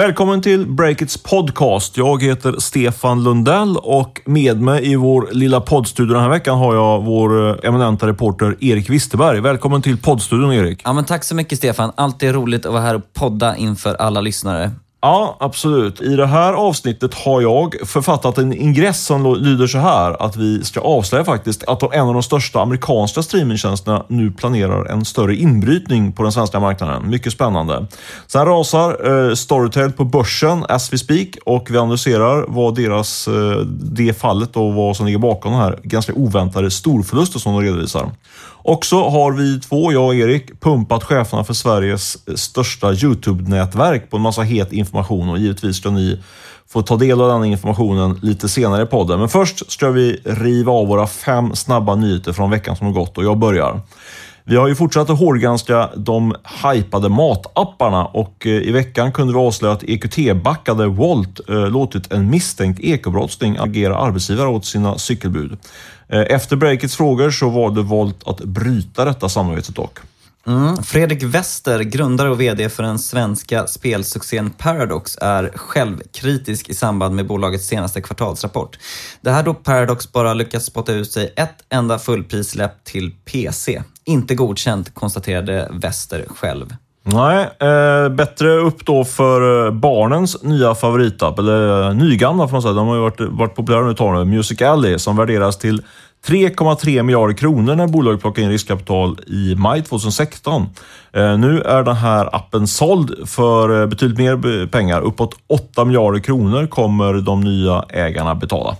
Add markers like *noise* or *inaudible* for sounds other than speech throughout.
Välkommen till Breakits podcast. Jag heter Stefan Lundell och med mig i vår lilla poddstudio den här veckan har jag vår eh, eminenta reporter Erik Wisterberg. Välkommen till poddstudion Erik. Ja, men tack så mycket Stefan. Alltid roligt att vara här och podda inför alla lyssnare. Ja, absolut. I det här avsnittet har jag författat en ingress som lyder så här att vi ska avslöja faktiskt att en av de största amerikanska streamingtjänsterna nu planerar en större inbrytning på den svenska marknaden. Mycket spännande. Sen rasar eh, Storytel på börsen as we speak och vi analyserar vad deras, eh, det fallet och vad som ligger bakom den här ganska oväntade storförlusten som de redovisar. Och så har vi två, jag och Erik, pumpat cheferna för Sveriges största YouTube-nätverk på en massa het information och givetvis ska ni få ta del av den informationen lite senare i podden. Men först ska vi riva av våra fem snabba nyheter från veckan som har gått och jag börjar. Vi har ju fortsatt att hårdgranska de hypade matapparna och eh, i veckan kunde vi avslöja att EQT-backade Wolt eh, låtit en misstänkt ekobrottsling agera arbetsgivare åt sina cykelbud. Eh, efter breakets frågor så valde Wolt att bryta detta samarbetet dock. Mm. Fredrik Wester, grundare och VD för den svenska spelsuccén Paradox, är självkritisk i samband med bolagets senaste kvartalsrapport. Det här då Paradox bara lyckats spotta ut sig ett enda fullprissläpp till PC. Inte godkänt, konstaterade Wester själv. Nej, eh, bättre upp då för eh, barnens nya favoritapp, eller eh, nygamla får man säga. De har ju varit, varit populära nu ett tag nu. Music Alley, som värderas till 3,3 miljarder kronor när bolaget plockade in riskkapital i maj 2016. Eh, nu är den här appen såld för eh, betydligt mer pengar. Uppåt 8 miljarder kronor kommer de nya ägarna betala.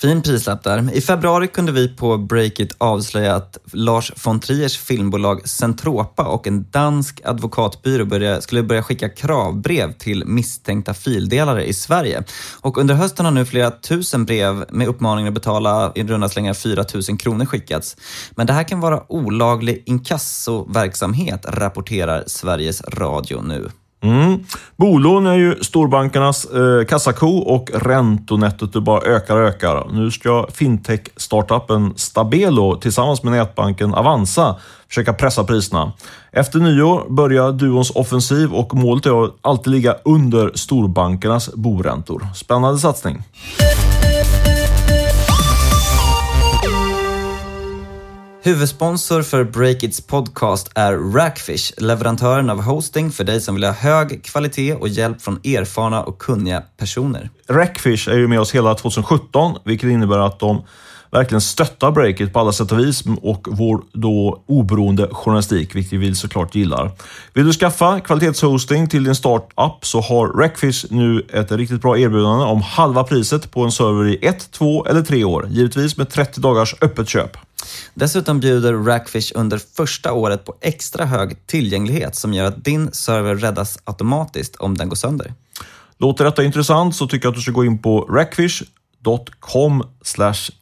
Fin prislapp där. I februari kunde vi på Breakit avslöja att Lars von Triers filmbolag Centropa och en dansk advokatbyrå börja, skulle börja skicka kravbrev till misstänkta fildelare i Sverige. Och under hösten har nu flera tusen brev med uppmaningen att betala i runda slängar 4 000 kronor skickats. Men det här kan vara olaglig inkassoverksamhet, rapporterar Sveriges Radio nu. Mm. Bolån är ju storbankernas eh, kassako och räntonettot bara ökar och ökar. Nu ska fintech-startupen Stabelo tillsammans med nätbanken Avanza försöka pressa priserna. Efter nyår börjar duons offensiv och målet är att alltid ligga under storbankernas boräntor. Spännande satsning. Huvudsponsor för Breakits podcast är Rackfish, leverantören av hosting för dig som vill ha hög kvalitet och hjälp från erfarna och kunniga personer. Rackfish är ju med oss hela 2017, vilket innebär att de verkligen stöttar Breakit på alla sätt och vis och vår då oberoende journalistik, vilket vi såklart gillar. Vill du skaffa kvalitetshosting till din startup så har Rackfish nu ett riktigt bra erbjudande om halva priset på en server i ett, två eller tre år. Givetvis med 30 dagars öppet köp. Dessutom bjuder Rackfish under första året på extra hög tillgänglighet som gör att din server räddas automatiskt om den går sönder. Låter detta intressant så tycker jag att du ska gå in på rackfish.com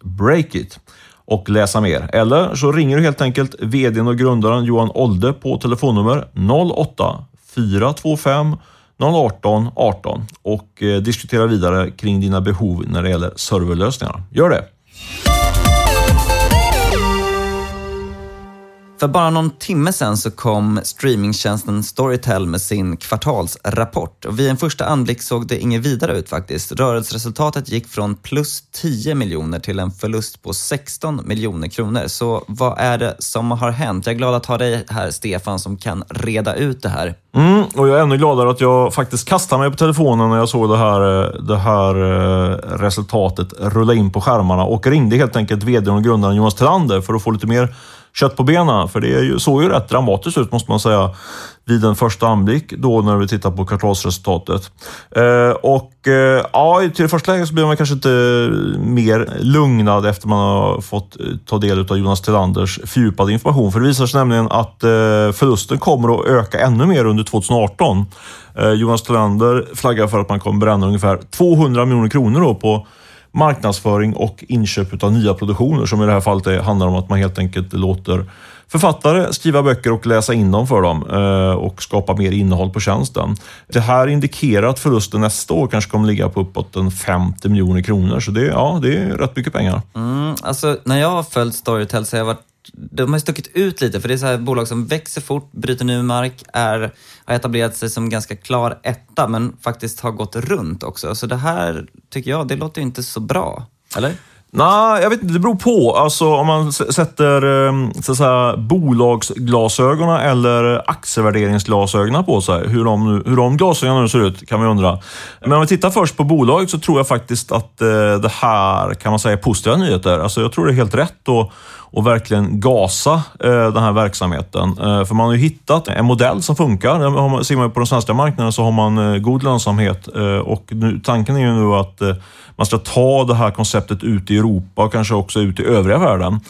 breakit och läsa mer. Eller så ringer du helt enkelt VDn och grundaren Johan Olde på telefonnummer 08 425 018 18 och eh, diskutera vidare kring dina behov när det gäller serverlösningar. Gör det! För bara någon timme sedan så kom streamingtjänsten Storytel med sin kvartalsrapport. Och vid en första anblick såg det inget vidare ut faktiskt. Rörelseresultatet gick från plus 10 miljoner till en förlust på 16 miljoner kronor. Så vad är det som har hänt? Jag är glad att ha dig här Stefan som kan reda ut det här. Mm, och jag är ännu gladare att jag faktiskt kastade mig på telefonen när jag såg det här, eh, det här eh, resultatet rulla in på skärmarna och ringde helt enkelt VD och grundaren Jonas Tillander för att få lite mer kött på benen. För det är ju, såg ju rätt dramatiskt ut måste man säga vid en första anblick då när vi tittar på kvartalsresultatet. Eh, och eh, ja, till det första läget så blir man kanske inte mer lugnad efter man har fått eh, ta del av Jonas Tillanders fördjupade information. För det visar sig nämligen att eh, förlusten kommer att öka ännu mer under 2018. Eh, Jonas Tillander flaggar för att man kommer bränna ungefär 200 miljoner kronor då på marknadsföring och inköp av nya produktioner som i det här fallet handlar om att man helt enkelt låter författare skriva böcker och läsa in dem för dem eh, och skapa mer innehåll på tjänsten. Det här indikerar att förlusten nästa år kanske kommer ligga på uppåt en 50 miljoner kronor. Så det, ja, det är rätt mycket pengar. Mm, alltså, när jag har följt Storytel så har jag varit de har stuckit ut lite, för det är så här bolag som växer fort, bryter ny mark, är, har etablerat sig som ganska klar etta, men faktiskt har gått runt också. Så det här, tycker jag, det låter ju inte så bra. Eller? Nej, jag vet inte. Det beror på. Alltså, om man sätter ehm, så att säga, bolagsglasögonen eller aktievärderingsglasögonen på sig, hur de, hur de glasögonen nu ser ut, kan man undra. Men om vi tittar först på bolaget så tror jag faktiskt att eh, det här kan man säga är positiva nyheter. Alltså, jag tror det är helt rätt Och, och verkligen gasa eh, den här verksamheten. Eh, för man har ju hittat en modell som funkar. Ser man på den svenska marknaden så har man eh, god lönsamhet och nu, tanken är ju nu att man ska ta det här konceptet ut i Europa och kanske också ut i övriga världen.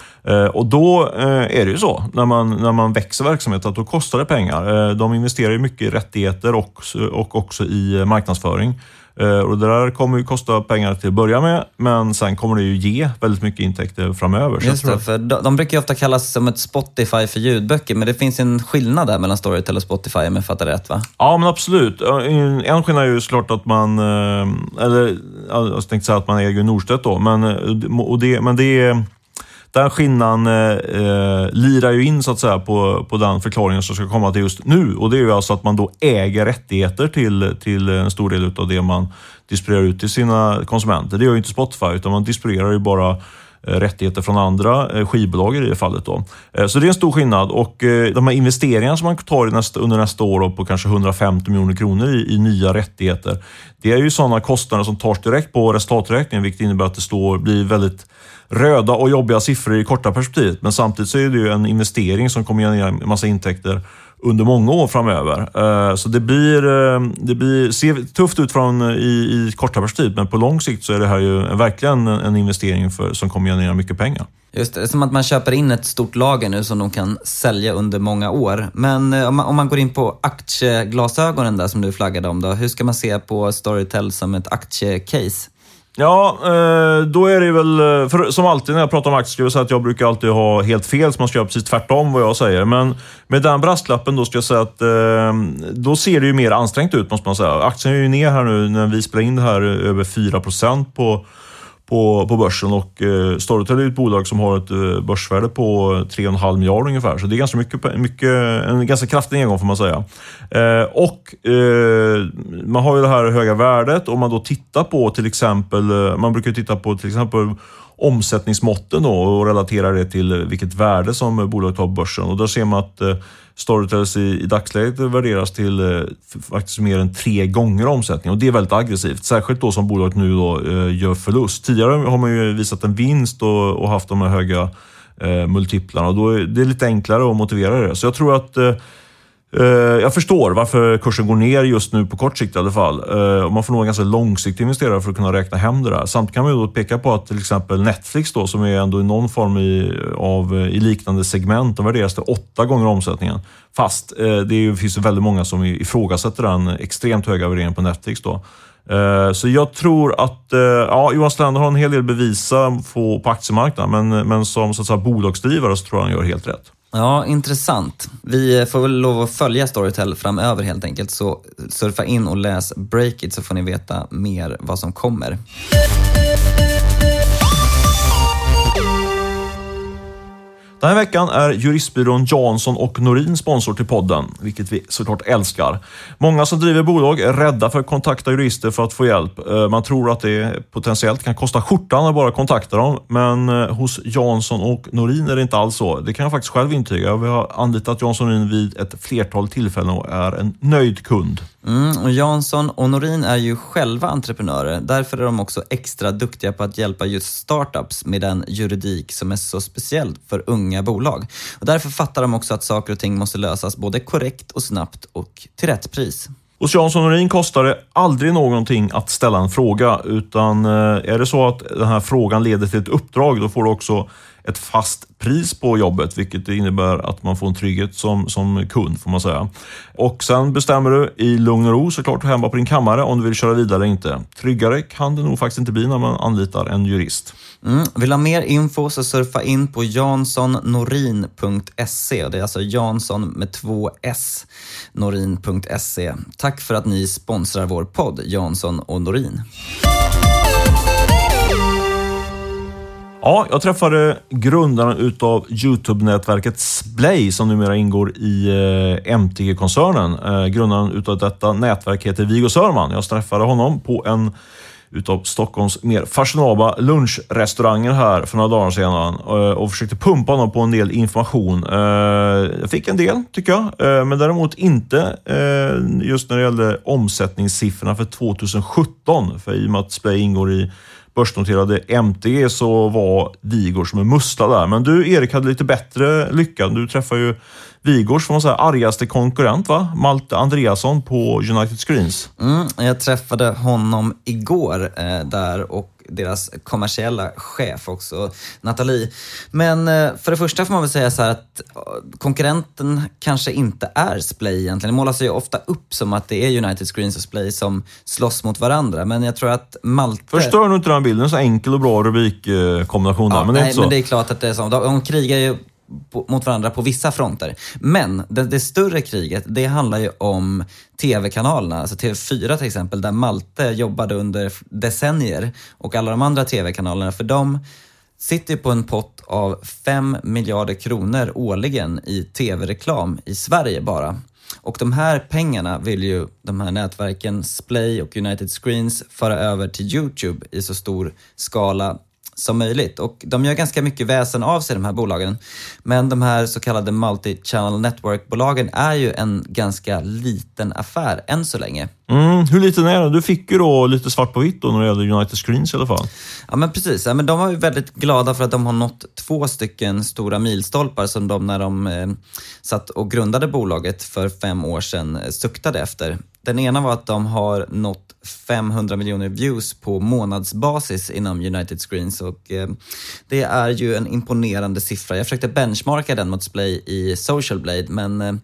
Och då är det ju så, när man, när man växer verksamheten, att då kostar det pengar. De investerar ju mycket i rättigheter och, och också i marknadsföring. Och det där kommer ju kosta pengar till att börja med, men sen kommer det ju ge väldigt mycket intäkter framöver. Just det, för de, de brukar ju ofta kallas som ett Spotify för ljudböcker, men det finns en skillnad där mellan Storytel och Spotify om jag fattar rätt va? Ja, men absolut. En skillnad är ju såklart att man, eller jag tänkte säga att man äger Norstedts då, men, och det, men det är den skillnaden eh, eh, lirar ju in så att säga på, på den förklaringen som ska komma till just nu. Och Det är ju alltså att man då äger rättigheter till, till en stor del av det man distribuerar ut till sina konsumenter. Det gör ju inte Spotify, utan man distribuerar ju bara eh, rättigheter från andra eh, skivbolag i det fallet. Då. Så det är en stor skillnad och de här investeringarna som man tar nästa, under nästa år på kanske 150 miljoner kronor i, i, nya rättigheter. Det är ju sådana kostnader som tas direkt på resultaträkningen, vilket innebär att det står, blir väldigt röda och jobbiga siffror i korta perspektivet. Men samtidigt så är det ju en investering som kommer generera en massa intäkter under många år framöver. Eh, så det blir, eh, det blir ser tufft ut från, i, i korta perspektivet, men på lång sikt så är det här ju verkligen en investering för, som kommer generera mycket pengar. Just det, som att man köper in ett stort lager nu som de kan sälja under många år. Men eh, om man, om man går in på aktieglasögonen där som du flaggade om då, hur ska man se på Storytel som ett aktiecase? Ja, eh, då är det väl... Eh, för som alltid när jag pratar om aktier, ska jag säga att jag brukar alltid ha helt fel, så man ska göra precis tvärtom vad jag säger. Men med den brasklappen då ska jag säga att eh, då ser det ju mer ansträngt ut, måste man säga. Aktien är ju ner här nu när vi spelar in det här över 4% på på, på börsen och eh, Storytel är ett bolag som har ett eh, börsvärde på 3,5 miljarder ungefär. Så det är ganska mycket, mycket, en ganska kraftig nedgång får man säga. Eh, och eh, Man har ju det här höga värdet. Om man då tittar på till exempel, eh, man brukar titta på till exempel omsättningsmåtten då och relatera det till vilket värde som bolaget har på börsen. Och där ser man att eh, Storytels i, i dagsläget värderas till eh, faktiskt mer än tre gånger omsättning och det är väldigt aggressivt. Särskilt då som bolaget nu då, eh, gör förlust. Tidigare har man ju visat en vinst och, och haft de här höga eh, multiplarna och då är det lite enklare att motivera det. Så jag tror att eh, Eh, jag förstår varför kursen går ner just nu på kort sikt i alla fall. Eh, man får nog en ganska långsiktig investerare för att kunna räkna hem det där. Samtidigt kan man ju peka på att till exempel Netflix då, som är ändå i någon form i, av, eh, i liknande segment, de värderas till åtta gånger omsättningen. Fast det det finns väldigt många som ifrågasätter den extremt höga värderingen på Netflix. Då. Så jag tror att ja, Johan Strand har en hel del bevisa på, på aktiemarknaden, men, men som så att säga, bolagsdrivare så tror jag han gör helt rätt. Ja, intressant. Vi får väl lov att följa Storytel framöver helt enkelt. Så surfa in och läs Breakit så får ni veta mer vad som kommer. Den här veckan är juristbyrån Jansson och Norin sponsor till podden, vilket vi såklart älskar. Många som driver bolag är rädda för att kontakta jurister för att få hjälp. Eh, man tror att det potentiellt kan kosta skjortan att bara kontakta dem, men eh, hos Jansson och Norin är det inte alls så. Det kan jag faktiskt själv intyga. Vi har anlitat Jansson och Norin vid ett flertal tillfällen och är en nöjd kund. Mm, och Jansson och Norin är ju själva entreprenörer. Därför är de också extra duktiga på att hjälpa just startups med den juridik som är så speciell för unga bolag. Och därför fattar de också att saker och ting måste lösas både korrekt och snabbt och till rätt pris. Hos Jansson Norin kostar det aldrig någonting att ställa en fråga, utan eh, är det så att den här frågan leder till ett uppdrag, då får du också ett fast pris på jobbet, vilket innebär att man får en trygghet som, som kund, får man säga. Och sen bestämmer du i lugn och ro såklart hemma på din kammare om du vill köra vidare eller inte. Tryggare kan det nog faktiskt inte bli när man anlitar en jurist. Mm. Vill ha mer info så surfa in på janssonnorin.se. Det är alltså Jansson med två S, norin.se. Tack för att ni sponsrar vår podd, Jansson och Norin. Ja, jag träffade grundaren utav Youtube-nätverket Splay som numera ingår i eh, MTG-koncernen. Eh, grundaren utav detta nätverk heter Viggo Sörman. Jag träffade honom på en utav Stockholms mer fashionabla lunchrestauranger här för några dagar sedan eh, och försökte pumpa honom på en del information. Eh, jag fick en del, tycker jag, eh, men däremot inte just när det gällde omsättningssiffrorna för 2017. För i och med att Splay ingår i börsnoterade MTG så var Vigor som en mussla där. Men du Erik hade lite bättre lycka. Du träffade ju Vigors får man säga, argaste konkurrent, va? Malte Andreasson på United Screens. Mm, jag träffade honom igår eh, där och deras kommersiella chef också, Nathalie. Men eh, för det första får man väl säga så att eh, konkurrenten kanske inte är Splay egentligen. Det målas ju ofta upp som att det är United Screens och Splay som slåss mot varandra. Men jag tror att Malte... Förstör nog inte den bilden, så enkel och bra rubrikkombination där. Ja, men det är nej, inte så. men det är klart att det är så. De krigar ju mot varandra på vissa fronter. Men det, det, större kriget, det handlar ju om tv-kanalerna. Alltså TV4 till exempel, där Malte jobbade under decennier. Och alla de andra tv-kanalerna, för de sitter ju på en pott av 5 miljarder kronor årligen i tv-reklam i Sverige bara. Och de här pengarna vill ju de här nätverken Splay och United Screens föra över till Youtube i så stor skala som möjligt. Och de gör ganska mycket väsen av sig de här bolagen. Men de här så kallade multi-channel network-bolagen är ju en ganska liten affär än så länge. Mm, hur liten är den? Du fick ju då lite svart på vitt då när det gäller United Screens i alla fall. Ja men precis, ja, men de var ju väldigt glada för att de har nått två stycken stora milstolpar som de när de eh, satt och grundade bolaget för fem år sedan eh, suktade efter. Den ena var att de har nått 500 miljoner views på månadsbasis inom United Screens och eh, det är ju en imponerande siffra. Jag försökte benchmarka den mot Splay i Social Blade men eh,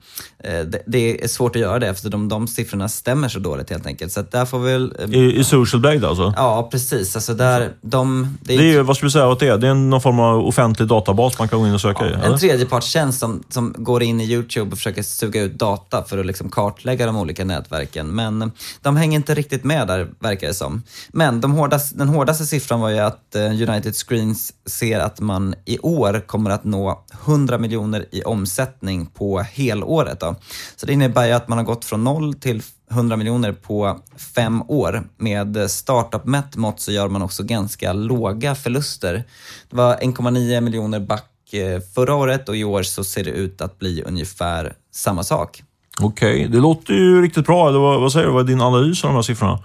det, det, är svårt att göra det eftersom de, siffrorna stämmer så dåligt helt enkelt. Så där får vi väl, eh, I, I, Social Blade alltså? Ja, precis. Alltså där, de, det är, det är vad ska vi säga att det är? Det är någon form av offentlig databas man kan gå in och söka ja, i? En tredjepartstjänst som, som går in i YouTube och försöker suga ut data för att liksom kartlägga de olika nätverken. Men de hänger inte riktigt med där, verkar det som. Men de hårdaste, den hårdaste siffran var ju att eh, United Screens ser att man i år kommer att nå 100 miljoner i omsättning på helåret. Då. Så det innebär ju att man har gått från noll till 100 miljoner på fem år. Med startup-mätt mått så gör man också ganska låga förluster. Det var 1,9 miljoner back eh, förra året och i år så ser det ut att bli ungefär samma sak. Okej, okay. det låter ju riktigt bra. Eller vad, vad säger du? Vad är din analys av de här siffrorna?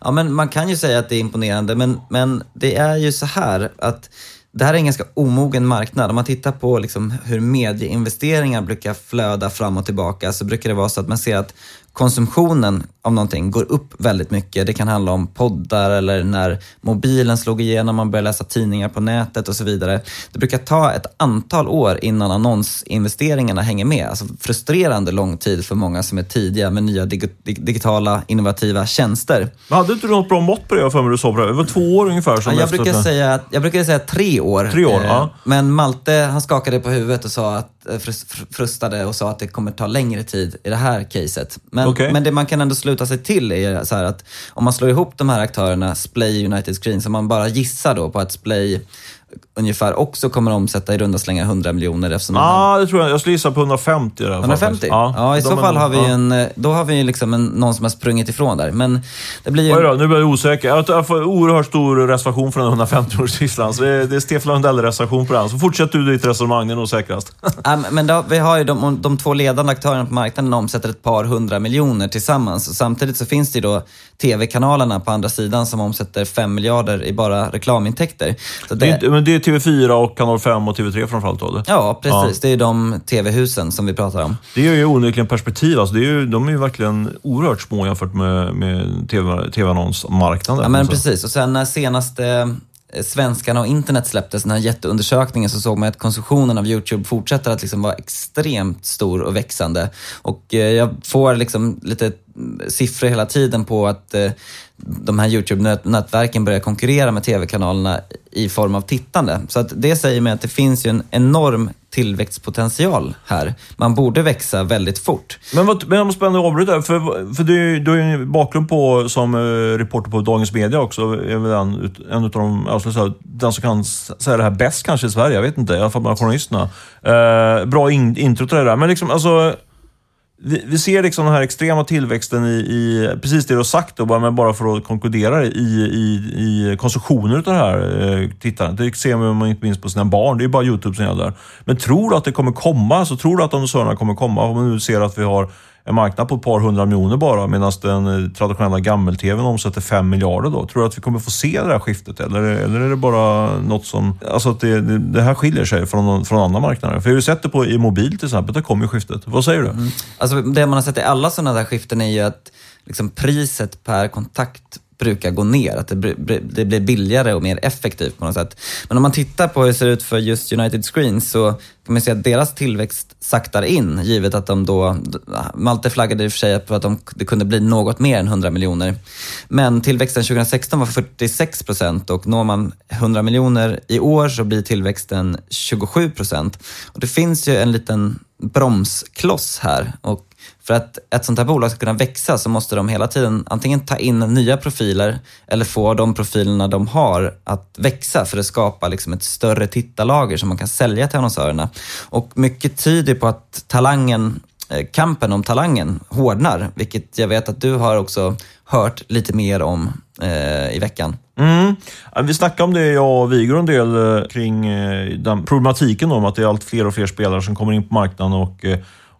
Ja, men man kan ju säga att det är imponerande, men, men det är ju så här att det här är en ganska omogen marknad. Om man tittar på liksom hur medieinvesteringar brukar flöda fram och tillbaka så brukar det vara så att man ser att konsumtionen av någonting går upp väldigt mycket. Det kan handla om poddar eller när mobilen slog igenom, man började läsa tidningar på nätet och så vidare. Det brukar ta ett antal år innan annonsinvesteringarna hänger med. Alltså frustrerande lång tid för många som är tidiga med nya dig digitala innovativa tjänster. Men hade inte du något bra mått på det för mig du sa det? Var två år ungefär. Som ja, jag, brukar säga, jag brukar säga tre år. Tre år, ja. Eh, men Malte han skakade på huvudet och sa att frustade och sa att det kommer ta längre tid i det här caset. Men, okay. men det man kan ändå sluta sig till är så att om man slår ihop de här aktörerna, Splay United Screen, så man bara gissar då på att Splay ungefär också kommer omsätta i runda slängar 100 miljoner. Ja, ah, det tror jag. Jag skulle gissa på 150 i 150? Ja, ja, i så fall har vi ja. en, då har vi liksom en, någon som har sprungit ifrån där. Men det blir ju... Oj då, nu blir jag osäker. Jag får oerhört stor reservation för den 150-årslistan. det, det är Stefan Lundell-reservation på den. Så fortsätt du ditt resonemang, det är nog säkrast. *laughs* ja, men då, vi har ju de, de två ledande aktörerna på marknaden omsätter ett par hundra miljoner tillsammans. Samtidigt så finns det ju då tv-kanalerna på andra sidan som omsätter 5 miljarder i bara reklamintäkter. Så det, det, men det är TV4 och Kanal 5 och TV3 framförallt då? Ja, precis. Ja. Det är de TV-husen som vi pratar om. Det ger ju onekligen perspektiv. Alltså det är ju, de är ju verkligen oerhört små jämfört med, med TV-annonsmarknaden. ja, men precis. Och sen när senaste eh, Eh, svenskarna och internet släpptes, den här jätteundersökningen, så såg man att konsumtionen av YouTube fortsätter att liksom vara extremt stor och växande. Och eh, jag får liksom lite mm, siffror hela tiden på att eh, de här YouTube-nätverken börjar konkurrera med tv-kanalerna i form av tittande. Så att det säger mig att det finns ju en enorm tillväxtpotential här. Man borde växa väldigt fort. Men, vad, men jag måste bara avbryta, för, för du, du har ju en bakgrund på, som eh, reporter på Dagens Media också. Är väl en, en av de, jag säga, den som kan säga det här bäst kanske i Sverige. Jag vet inte, i alla fall bland journalisterna. Eh, bra in, intro till det där. Men liksom, alltså, vi, vi, ser liksom den här extrema tillväxten i, i precis det du har sagt, då, men bara för att konkludera i, i, i konsumtionen av det här eh, tittandet. Det ser man inte minst på sina barn. Det är bara Youtube som gäller. Men tror du att det kommer komma? Så tror du att annonsörerna kommer komma? Om man nu ser att vi har en marknad på ett par hundra miljoner bara medan den eh, traditionella gammel-tvn omsätter fem miljarder då. Tror du att vi kommer få se det här skiftet eller, eller är det bara något som... Alltså att det, det, det här skiljer sig från, från andra marknader? För vi har ju sett det på, i mobil till exempel, där kommer ju skiftet. Vad säger du? Mm. Alltså det man har sett i alla sådana där skiften är ju att liksom priset per kontakt brukar gå ner. Att det, det, blir billigare och mer effektivt på något sätt. Men om man tittar på hur det ser ut för just United Screens så kan man säga att deras tillväxt saktar in, givet att de då... Malte flaggade i och för sig för att de, det kunde bli något mer än 100 miljoner. Men tillväxten 2016 var 46 procent och når man 100 miljoner i år så blir tillväxten 27 procent. Och det finns ju en liten bromskloss här och för att ett sånt här bolag ska kunna växa så måste de hela tiden antingen ta in nya profiler eller få de profilerna de har att växa för att skapa liksom ett större tittarlager som man kan sälja till annonsörerna. Och mycket tyder på att talangen eh, kampen om talangen hårdnar, vilket jag vet att du har också hört lite mer om eh, i veckan. Mm. Vi snackade om det, jag och Vigor, en del eh, kring eh, den problematiken om att det är allt fler och fler spelare som kommer in på marknaden och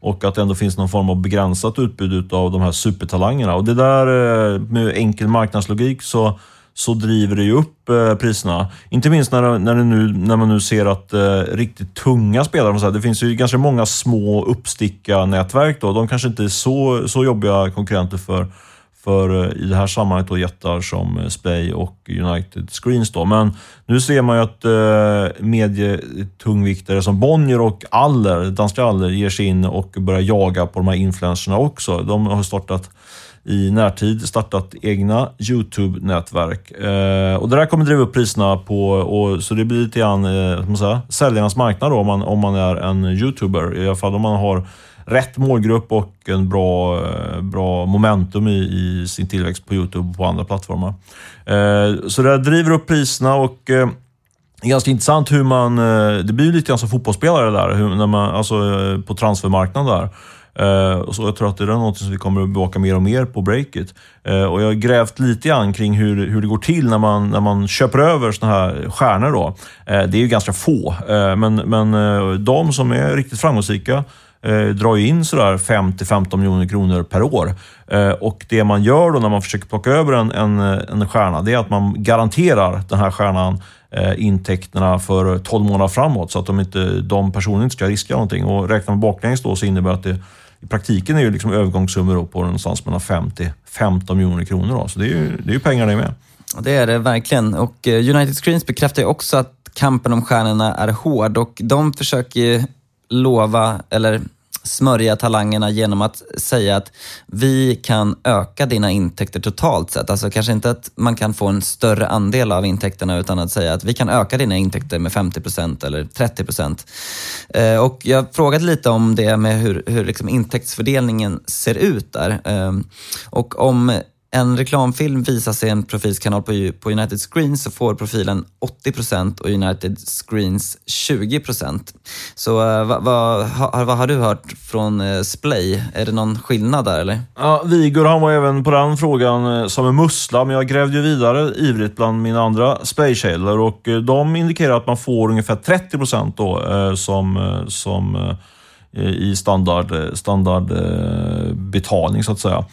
och att det ändå finns någon form av begränsat utbud av de här supertalangerna. Och det där eh, med enkel marknadslogik så, så driver det ju upp eh, priserna. Inte minst när, när, nu, när man nu ser att eh, riktigt tunga spelare, det finns ju ganska många små uppsticka-nätverk då. De kanske inte är så, så jobbiga konkurrenter för för eh, i det här sammanhanget då jättar som eh, Splay och United Screens. Då. Men nu ser man ju att eh, medietungviktare som Bonnier och Aller, danska Aller, ger sig in och börjar jaga på de här influencerna också. De har startat i närtid startat egna YouTube-nätverk. Eh, och det där kommer driva upp priserna på, och, så det blir lite grann eh, man säga, säljarnas marknad då, om man, om man är en YouTuber. I alla fall om man har rätt målgrupp och en bra, eh, bra momentum i, i sin tillväxt på Youtube och på andra plattformar. Eh, så det driver upp priserna och eh, det är ganska intressant hur man... Det blir lite grann som fotbollsspelare där, hur, när man, alltså på transfermarknaden där. Uh, så jag tror att det är något som vi kommer att bevaka mer och mer på Breakit. Uh, och jag har grävt lite grann kring hur, hur det går till när man, när man köper över såna här stjärnor. Då. Uh, det är ju ganska få, men, men de som är riktigt framgångsrika eh, drar ju in sådär 5-15 miljoner kronor per år. Eh, och det man gör då när man försöker plocka över en, en, en stjärna, det är att man garanterar den här stjärnan eh, intäkterna för 12 månader framåt så att de, inte, de personerna inte ska riska någonting. Och räknar man baklänges då så innebär det att det i praktiken är ju liksom övergångssummor på någonstans mellan 5 15 miljoner kronor. Då. Så det är ju, det är ju pengar det med. Det är det verkligen. Och eh, United Screens bekräftar ju också att kampen om stjärnorna är hård och de försöker lova, eller smörja talangerna genom att säga att vi kan öka dina intäkter totalt sett. Alltså kanske inte att man kan få en större andel av intäkterna utan att säga att vi kan öka dina intäkter med 50 procent eller 30 procent. Eh, och jag frågade lite om det med hur, hur liksom intäktsfördelningen ser ut där. Eh, och om en reklamfilm visas i en profilskanal på, på United Screens så får profilen 80% och United Screens 20%. Så uh, vad, ha, va har du hört från uh, Splay? Är det någon skillnad där eller? Ja, Vigor han var även på den frågan eh, som en mussla, men jag grävde ju vidare ivrigt bland mina andra Splay-källor och de indikerar att man får ungefär 30% då som, som i standard, standard så att säga.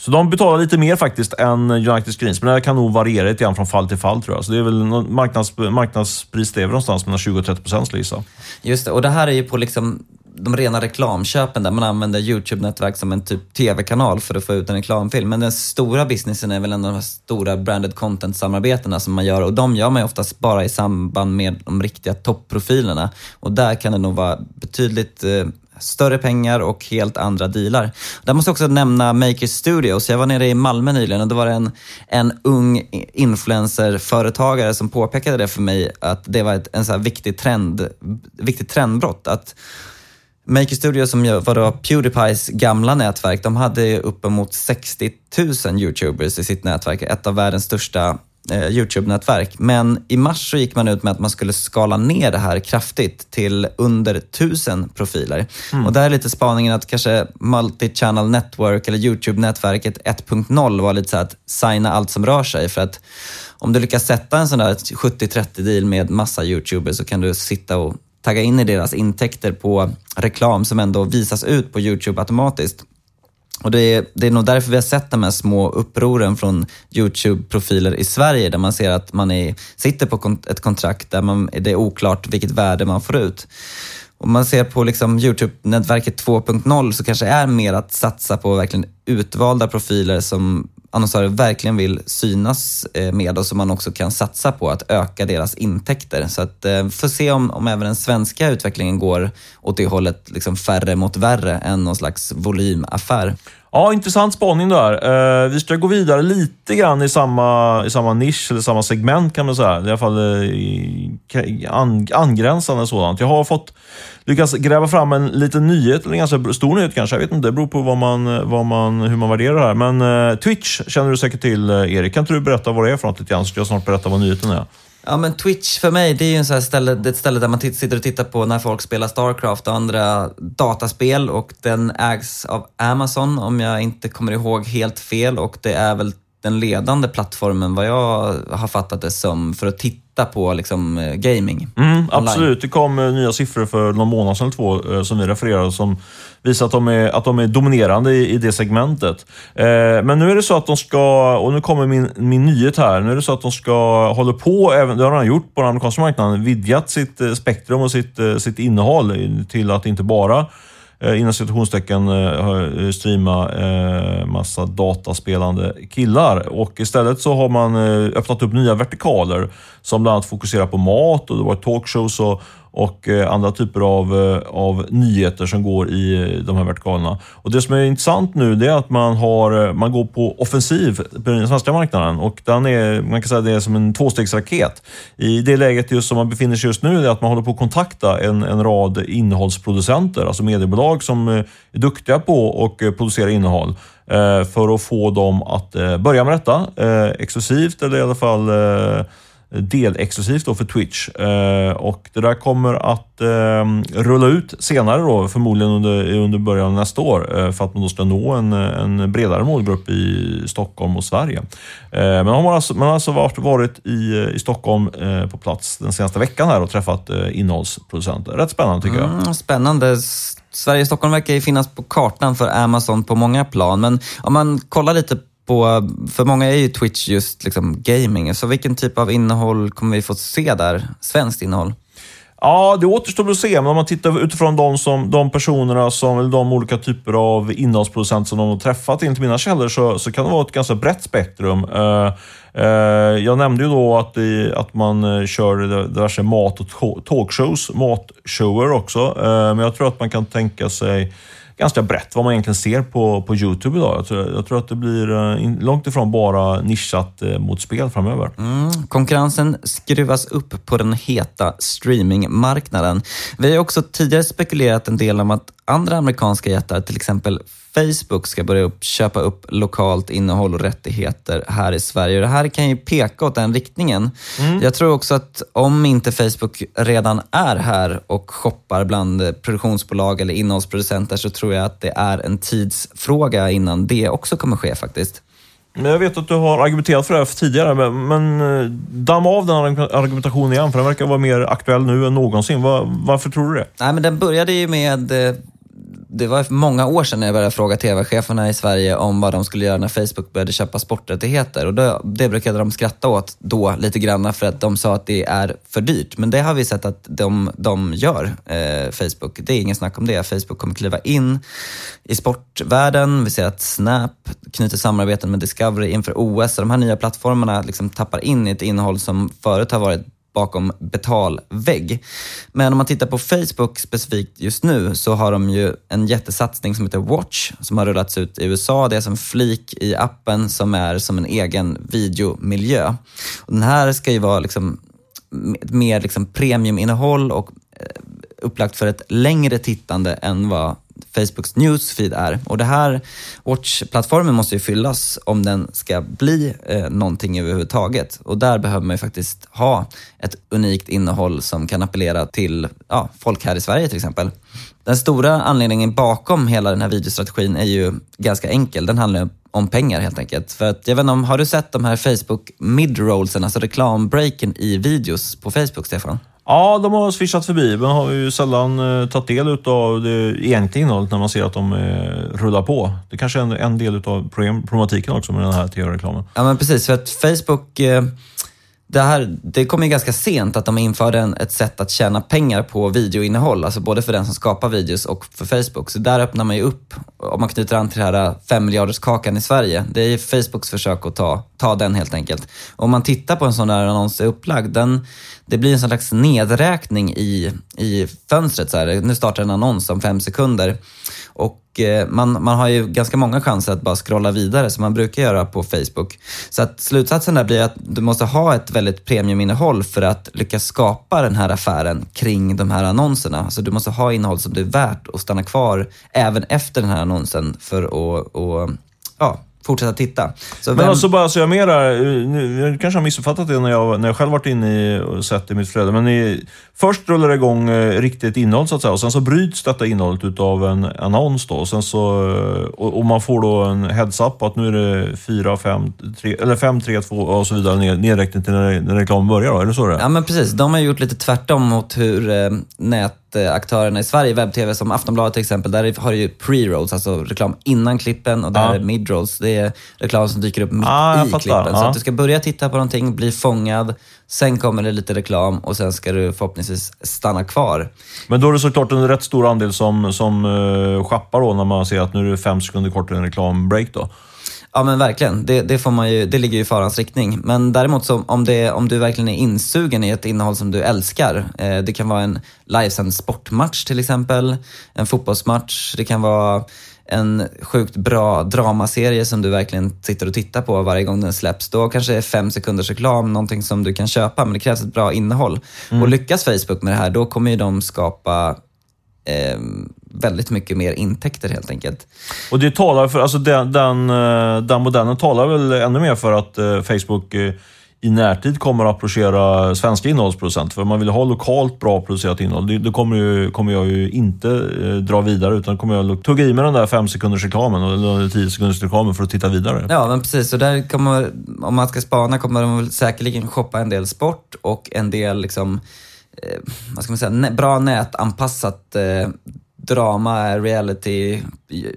Så de betalar lite mer faktiskt än United Screens, men det kan nog variera lite grann från fall till fall tror jag. Så det är väl marknads, marknadspris, det är väl någonstans mellan 20 och 30 procent skulle jag gissa. Just det, och det här är ju på liksom de rena reklamköpen där man använder YouTube-nätverk som en typ TV-kanal för att få ut en reklamfilm. Men den stora businessen är väl ändå de här stora branded content-samarbetena som man gör och de gör man ju oftast bara i samband med de riktiga topprofilerna Och där kan det nog vara betydligt eh, större pengar och helt andra dealar. Där måste jag också nämna Maker Studios. Jag var nere i Malmö nyligen och då var det en, en ung influencerföretagare som påpekade det för mig att det var ett en så här viktig trend, viktigt trendbrott. Att Maker Studios, som var då Pewdiepies gamla nätverk, de hade uppemot 60 000 YouTubers i sitt nätverk, ett av världens största eh, YouTube-nätverk. Men i mars så gick man ut med att man skulle skala ner det här kraftigt till under 1000 profiler. Mm. Och där är lite spaningen att kanske Multi-Channel Network eller YouTube-nätverket 1.0 var lite så att signa allt som rör sig. För att om du lyckas sätta en sån där 70-30 deal med massa YouTubers så kan du sitta och tagga in i deras intäkter på reklam som ändå visas ut på YouTube automatiskt. Och det är, det är nog därför vi har sett de här små upproren från YouTube-profiler i Sverige där man ser att man är, sitter på ett kontrakt där man, det är oklart vilket värde man får ut. Om man ser på liksom YouTube-nätverket 2.0 så kanske det är mer att satsa på verkligen utvalda profiler som annonsörer verkligen vill synas eh, med och som man också kan satsa på att öka deras intäkter. Så att eh, får se om, om även den svenska utvecklingen går åt det hållet, liksom färre mot värre än någon slags volymaffär. Ja, intressant spaning där. Eh, vi ska gå vidare lite grann i samma, i samma nisch, eller samma segment kan man säga. I alla fall eh, an, angränsande sådant. Jag har fått lyckats gräva fram en liten nyhet, eller en ganska stor nyhet kanske. Jag vet inte, det beror på vad man, vad man, hur man värderar det här. Men eh, Twitch känner du säkert till, Erik. Kan inte du berätta vad det är för något lite grann, så ska jag snart berätta vad nyheten är. Ja men Twitch för mig, det är ju en sån ställe, ett ställe där man sitter och tittar på när folk spelar Starcraft och andra dataspel och den ägs av Amazon om jag inte kommer ihåg helt fel. Och det är väl den ledande plattformen vad jag har fattat det som för att titta på liksom, eh, gaming. Mm, absolut, det kom eh, nya siffror för någon månad sedan eller två eh, som vi refererade som visar att de är, att de är dominerande i, i det segmentet. Eh, men nu är det så att de ska, och nu kommer min, min nyhet här, nu är det så att de ska hålla på, även, det har de gjort på den amerikanska marknaden, vidgat sitt spektrum och sitt, sitt innehåll till att inte bara Eh, inom citationstecken eh, eh, streama massa dataspelande killar. Och istället så har man öppnat upp nya vertikaler som bland annat fokuserar på mat och det var talkshows och, och eh, andra typer av, eh, av nyheter som går i eh, de här vertikalerna. Och Det som är intressant nu det är att man, har, man går på offensiv på den svenska marknaden och den är, man kan säga det är som en tvåstegsraket. I det läget just som man befinner sig just nu är att man håller på att kontakta en, en rad innehållsproducenter, alltså mediebolag som är duktiga på att producera innehåll för att få dem att börja med detta exklusivt eller i alla fall delexklusivt då för Twitch. Eh, och det där kommer att eh, rulla ut senare då, förmodligen under, under början av nästa år, eh, för att man då ska nå en, en bredare målgrupp i Stockholm och Sverige. men man har alltså, man har alltså varit, varit i, i Stockholm på plats den senaste veckan här och träffat innehållsproducenter. Rätt spännande tycker jag. Mm, spännande. Sverige och Stockholm verkar ju finnas på kartan för Amazon på många plan, men om man kollar lite på, för många är ju Twitch just liksom gaming, så vilken typ av innehåll kommer vi få se där? Svenskt innehåll? Ja, det återstår att se, men om man tittar utifrån de, som, de personerna, som, eller de olika typer av innehållsproducenter som de har träffat, enligt mina källor, så, så kan det vara ett ganska brett spektrum. Uh, uh, jag nämnde ju då att, i, att man uh, kör diverse mat och talkshows, matshower också, men jag tror att man kan tänka sig ganska brett vad man egentligen ser på, på Youtube idag. Jag tror, jag tror att det blir eh, långt ifrån bara nischat eh, mot spel framöver. Mm, konkurrensen skruvas upp på den heta streamingmarknaden. Vi har också tidigare spekulerat en del om att andra amerikanska jättar, till exempel Facebook ska börja upp, köpa upp lokalt innehåll och rättigheter här i Sverige. Det här kan ju peka åt den riktningen. Mm. Jag tror också att om inte Facebook redan är här och shoppar bland produktionsbolag eller innehållsproducenter så tror jag att det är en tidsfråga innan det också kommer ske faktiskt. Jag vet att du har argumenterat för det här tidigare, men, men eh, damma av den argumentationen igen, för den verkar vara mer aktuell nu än någonsin. Var, varför tror du det? Nej, men den började ju med eh, det var många år sedan jag började fråga tv-cheferna i Sverige om vad de skulle göra när Facebook började köpa sporträttigheter. Och det, det brukade de skratta åt då lite grann för att de sa att det är för dyrt. Men det har vi sett att de, de gör, eh, Facebook. Det är ingen snack om det. Facebook kommer kliva in i sportvärlden. Vi ser att Snap knyter samarbeten med Discovery inför OS. Så de här nya plattformarna liksom tappar in i ett innehåll som förut har varit bakom betalvägg. Men om man tittar på Facebook specifikt just nu så har de ju en jättesatsning som heter Watch som har rullats ut i USA. Det är som flik i appen som är som en egen videomiljö. Och den här ska ju vara liksom mer liksom premiuminnehåll och eh, upplagt för ett längre tittande än vad Facebooks newsfeed är. Och det här Watch-plattformen måste ju fyllas om den ska bli eh, någonting överhuvudtaget. Och där behöver man ju faktiskt ha ett unikt innehåll som kan appellera till ja, folk här i Sverige till exempel. Den stora anledningen bakom hela den här videostrategin är ju ganska enkel. Den handlar om pengar helt enkelt. För att, jag vet inte om, har du sett de här Facebook midrollsen, alltså reklambreaken i videos på Facebook, Stefan? Ja, de har swishat förbi, men har ju sällan eh, tagit del av det egentliga innehållet när man ser att de eh, rullar på. Det kanske är en, en del av problematiken också med den här tv-reklamen. Ja, men precis. För att Facebook eh, det, här, det kom ju ganska sent att de införde en, ett sätt att tjäna pengar på videoinnehåll, alltså både för den som skapar videos och för Facebook. Så där öppnar man ju upp, om man knyter an till den här äh, 5 miljarders kakan i Sverige, det är ju Facebooks försök att ta, ta den helt enkelt. Om man tittar på en sån där annons är upplagd, den, det blir en slags nedräkning i, i fönstret. Så här. Nu startar en annons om fem sekunder. Och Eh, man, man har ju ganska många chanser att bara scrolla vidare som man brukar göra på Facebook. Så att slutsatsen där blir att du måste ha ett väldigt premiuminnehåll för att lyckas skapa den här affären kring de här annonserna. Alltså du måste ha innehåll som det är värt att stanna kvar även efter den här annonsen för att och, ja, fortsätta titta. Så Men alltså bara så jag mer där, jag kanske har missuppfattat det när jag, när jag själv varit inne i, och sett i mitt flöde, men i, först rullar det igång eh, riktigt innehåll så att säga och sen så bryts detta innehållet utav en annons då. Och, sen så, och, och man får då en heads-up att nu är det 4, 5, 3, eller 5, 3, 2 och så vidare nedräkning till när, när reklamen börjar då, är det så det Ja men precis, de har gjort lite tvärtom mot hur eh, nät aktörerna i Sverige, webb-tv som Aftonbladet till exempel, där har du ju pre-rolls, alltså reklam innan klippen och där ja. är mid-rolls. Det är reklam som dyker upp mitt ah, i klippen. Ja. Så att du ska börja titta på någonting, bli fångad, sen kommer det lite reklam och sen ska du förhoppningsvis stanna kvar. Men då är det såklart en rätt stor andel som, som uh, schappar då när man ser att nu är det fem sekunder kort till en reklambreak då. Ja men verkligen, det, det, får man ju, det ligger ju i farans riktning. Men däremot så, om, det, om du verkligen är insugen i ett innehåll som du älskar. Eh, det kan vara en livesänd sportmatch till exempel, en fotbollsmatch, det kan vara en sjukt bra dramaserie som du verkligen sitter och tittar på varje gång den släpps. Då kanske det är fem sekunders reklam, någonting som du kan köpa, men det krävs ett bra innehåll. Mm. Och lyckas Facebook med det här, då kommer ju de skapa eh, väldigt mycket mer intäkter helt enkelt. Och det talar för, alltså den, den, eh, den modellen talar väl ännu mer för att eh, Facebook eh, i närtid kommer att approchera svenska innehållsproducenter. För man vill ha lokalt bra producerat innehåll. Det, kommer, ju, kommer jag ju inte dra vidare utan kommer jag tugga i mig den där fem sekunders reklamen eller tio sekunders reklamen för att titta vidare. Ja, men precis. Och där kommer, om man ska spana kommer de säkerligen shoppa en del sport och en del liksom, vad ska man säga, bra nätanpassat drama, reality.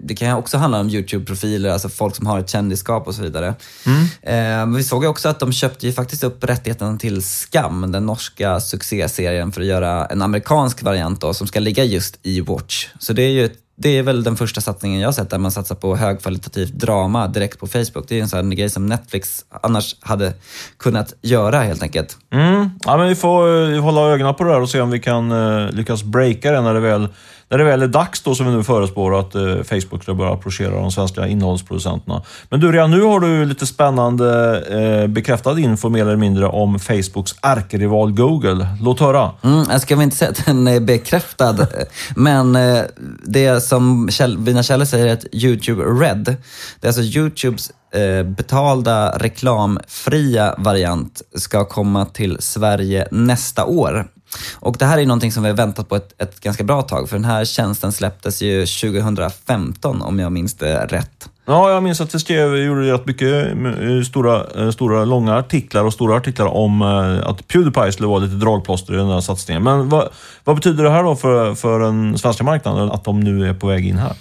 Det kan också handla om YouTube-profiler, alltså folk som har ett kändisskap och så vidare. Mm. Eh, vi såg ju också att de köpte ju faktiskt upp rättigheten till Skam, den norska succéserien, för att göra en amerikansk variant då, som ska ligga just i Watch. Så det är ju det är väl den första satsningen jag har sett där man satsar på högkvalitativt drama direkt på Facebook. Det är en sån grej som Netflix annars hade kunnat göra helt enkelt. Mm. Ja, men vi får uh, hålla ögonen på det där och se om vi kan uh, lyckas breaka det när det väl när det väl är dags då, som vi nu förespår, att eh, Facebook ska börja approchera de svenska innehållsproducenterna. Men du, redan nu har du lite spännande eh, bekräftad info mer eller mindre om Facebooks ärkerival Google. Låt höra. Mm, jag ska väl inte säga att den är bekräftad, *laughs* men eh, det som käll, mina källor säger är att YouTube Red, det är alltså YouTubes eh, betalda reklamfria variant ska komma till Sverige nästa år. Och det här är någonting som vi har väntat på ett, ett ganska bra tag, för den här tjänsten släpptes ju 2015 om jag minns det rätt. Ja, jag minns att vi skrev, gjorde rätt mycket eh, stora, eh, stora, långa artiklar och stora artiklar om eh, att Pewdiepie skulle vara lite dragplåster i den här satsningen. Men vad, vad betyder det här då för, för den svenska marknaden, att de nu är på väg in här?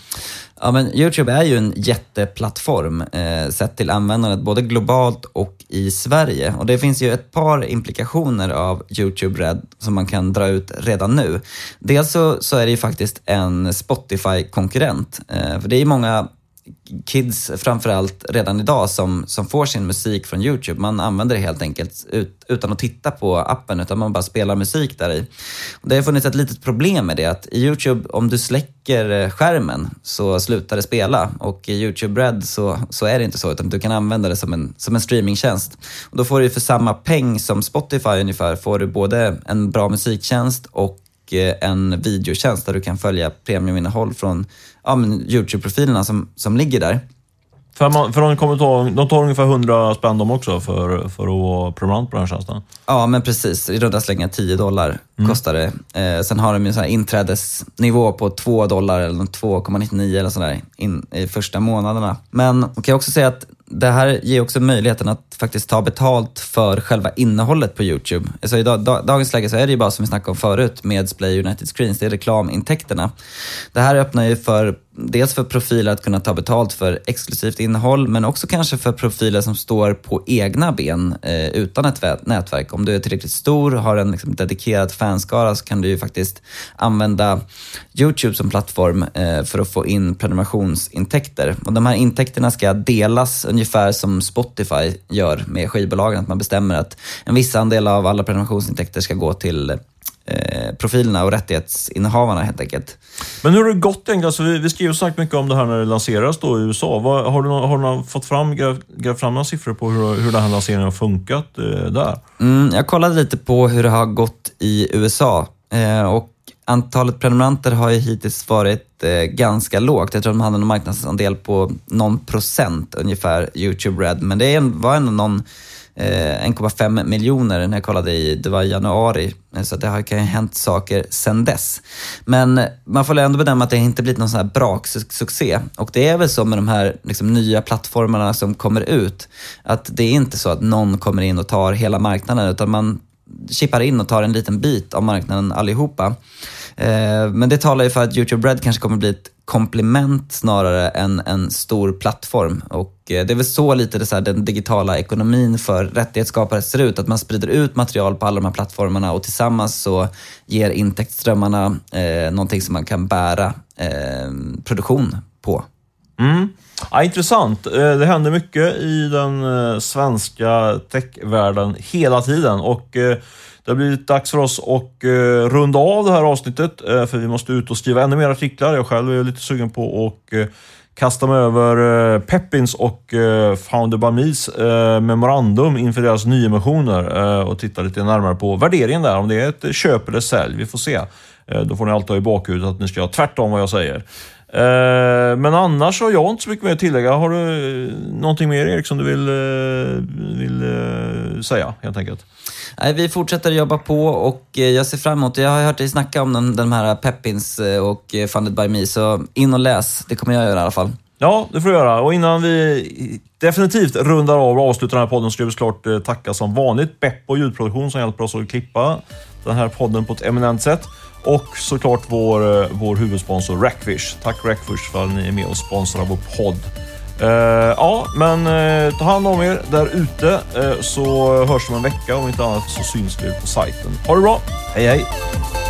Ja, men Youtube är ju en jätteplattform eh, sett till användandet både globalt och i Sverige. Och det finns ju ett par implikationer av Youtube Red som man kan dra ut redan nu. Dels så, så är det ju faktiskt en Spotify-konkurrent. Eh, för det är ju många kids framförallt redan idag som, som får sin musik från YouTube. Man använder det helt enkelt ut, utan att titta på appen, utan man bara spelar musik där i. Och det har funnits ett litet problem med det, att i YouTube, om du släcker eh, skärmen så slutar det spela. Och i YouTube Red så, så är det inte så, utan du kan använda det som en, som en streamingtjänst. Och då får du för samma peng som Spotify ungefär, får du både en bra musiktjänst och eh, en videotjänst där du kan följa premiuminnehåll från ja, Youtube-profilerna som, som ligger där. För, man, för de, kommer ta, de tar ungefär 100 spänn de också för, för att vara prenumerant på den här tjänsten? Ja, men precis. I runda slängar 10 dollar mm. kostar det. Eh, sen har de en sån här inträdesnivå på 2 dollar eller 2,99 eller sådär in, i första månaderna. Men man kan också säga att det här ger också möjligheten att faktiskt ta betalt för själva innehållet på YouTube. Alltså I dagens läge så är det ju bara som vi snackade om förut med Splay United Screens, det är reklamintäkterna. Det här öppnar ju för dels för profiler att kunna ta betalt för exklusivt innehåll, men också kanske för profiler som står på egna ben eh, utan ett nätverk. Om du är tillräckligt stor och har en liksom, dedikerad fanskara så kan du ju faktiskt använda YouTube som plattform eh, för att få in prenumerationsintäkter. Och de här intäkterna ska delas ungefär som Spotify gör med skivbolagen, att man bestämmer att en viss andel av alla prenumerationsintäkter ska gå till Eh, profilerna och rättighetsinnehavarna helt enkelt. Men hur har det gått egentligen? Alltså, vi, vi skrev och sagt mycket om det här när det lanserades då i USA. Vad, har du, har du fått fram, grävt fram några siffror på hur, hur den här lanseringen har funkat eh, där? Mm, jag kollade lite på hur det har gått i USA eh, och antalet prenumeranter har ju hittills varit eh, ganska lågt. Jag tror de hade en marknadsandel på någon procent ungefär, Youtube Red, men det var ändå någon eh, 1,5 miljoner när jag kollade i, det var i januari. Eh, så det har kan ju hänt saker sen dess. Men eh, man får ändå bedöma att det inte blivit någon sån här braksuccé. Och det är väl så med de här liksom, nya plattformarna som kommer ut, att det är inte så att någon kommer in och tar hela marknaden, utan man chippar in och tar en liten bit av marknaden allihopa. Eh, men det talar ju för att Youtube Red kanske kommer bli ett komplement snarare än en stor plattform. Och eh, det är väl så lite det så här, den digitala ekonomin för rättighetsskapare ser ut. Att man sprider ut material på alla de här plattformarna och tillsammans så ger intäktsströmmarna eh, någonting som man kan bära eh, produktion på. Mm. Ja, intressant. Eh, det händer mycket i den eh, svenska techvärlden hela tiden. Och eh, det har blivit dags för oss att runda av det här avsnittet, för vi måste ut och skriva ännu mer artiklar. Jag själv är lite sugen på att kasta mig över Peppins och Founder Bamis memorandum inför deras nyemissioner och titta lite närmare på värderingen där, om det är ett köp eller sälj. Vi får se. Då får ni alltid ha i bakhuvudet att ni ska göra tvärtom vad jag säger. Men annars har jag inte så mycket mer att tillägga. Har du någonting mer Erik som du vill, vill säga helt enkelt? Nej, vi fortsätter jobba på och eh, jag ser fram emot, jag har hört dig snacka om den, den här Peppins eh, och eh, Funded by Me, så in och läs. Det kommer jag göra i alla fall. Ja, det får du göra. Och innan vi definitivt rundar av och avslutar den här podden ska vi såklart tacka som vanligt Beppo ljudproduktion som hjälper oss att klippa den här podden på ett eminent sätt. Och såklart vår, eh, vår huvudsponsor Rackfish. Tack Rackfish för att ni är med och sponsrar vår podd. Uh, ja, men uh, ta hand om er där ute uh, så hörs vi om en vecka. Om inte annat så syns vi på sajten. Ha det bra. Hej hej!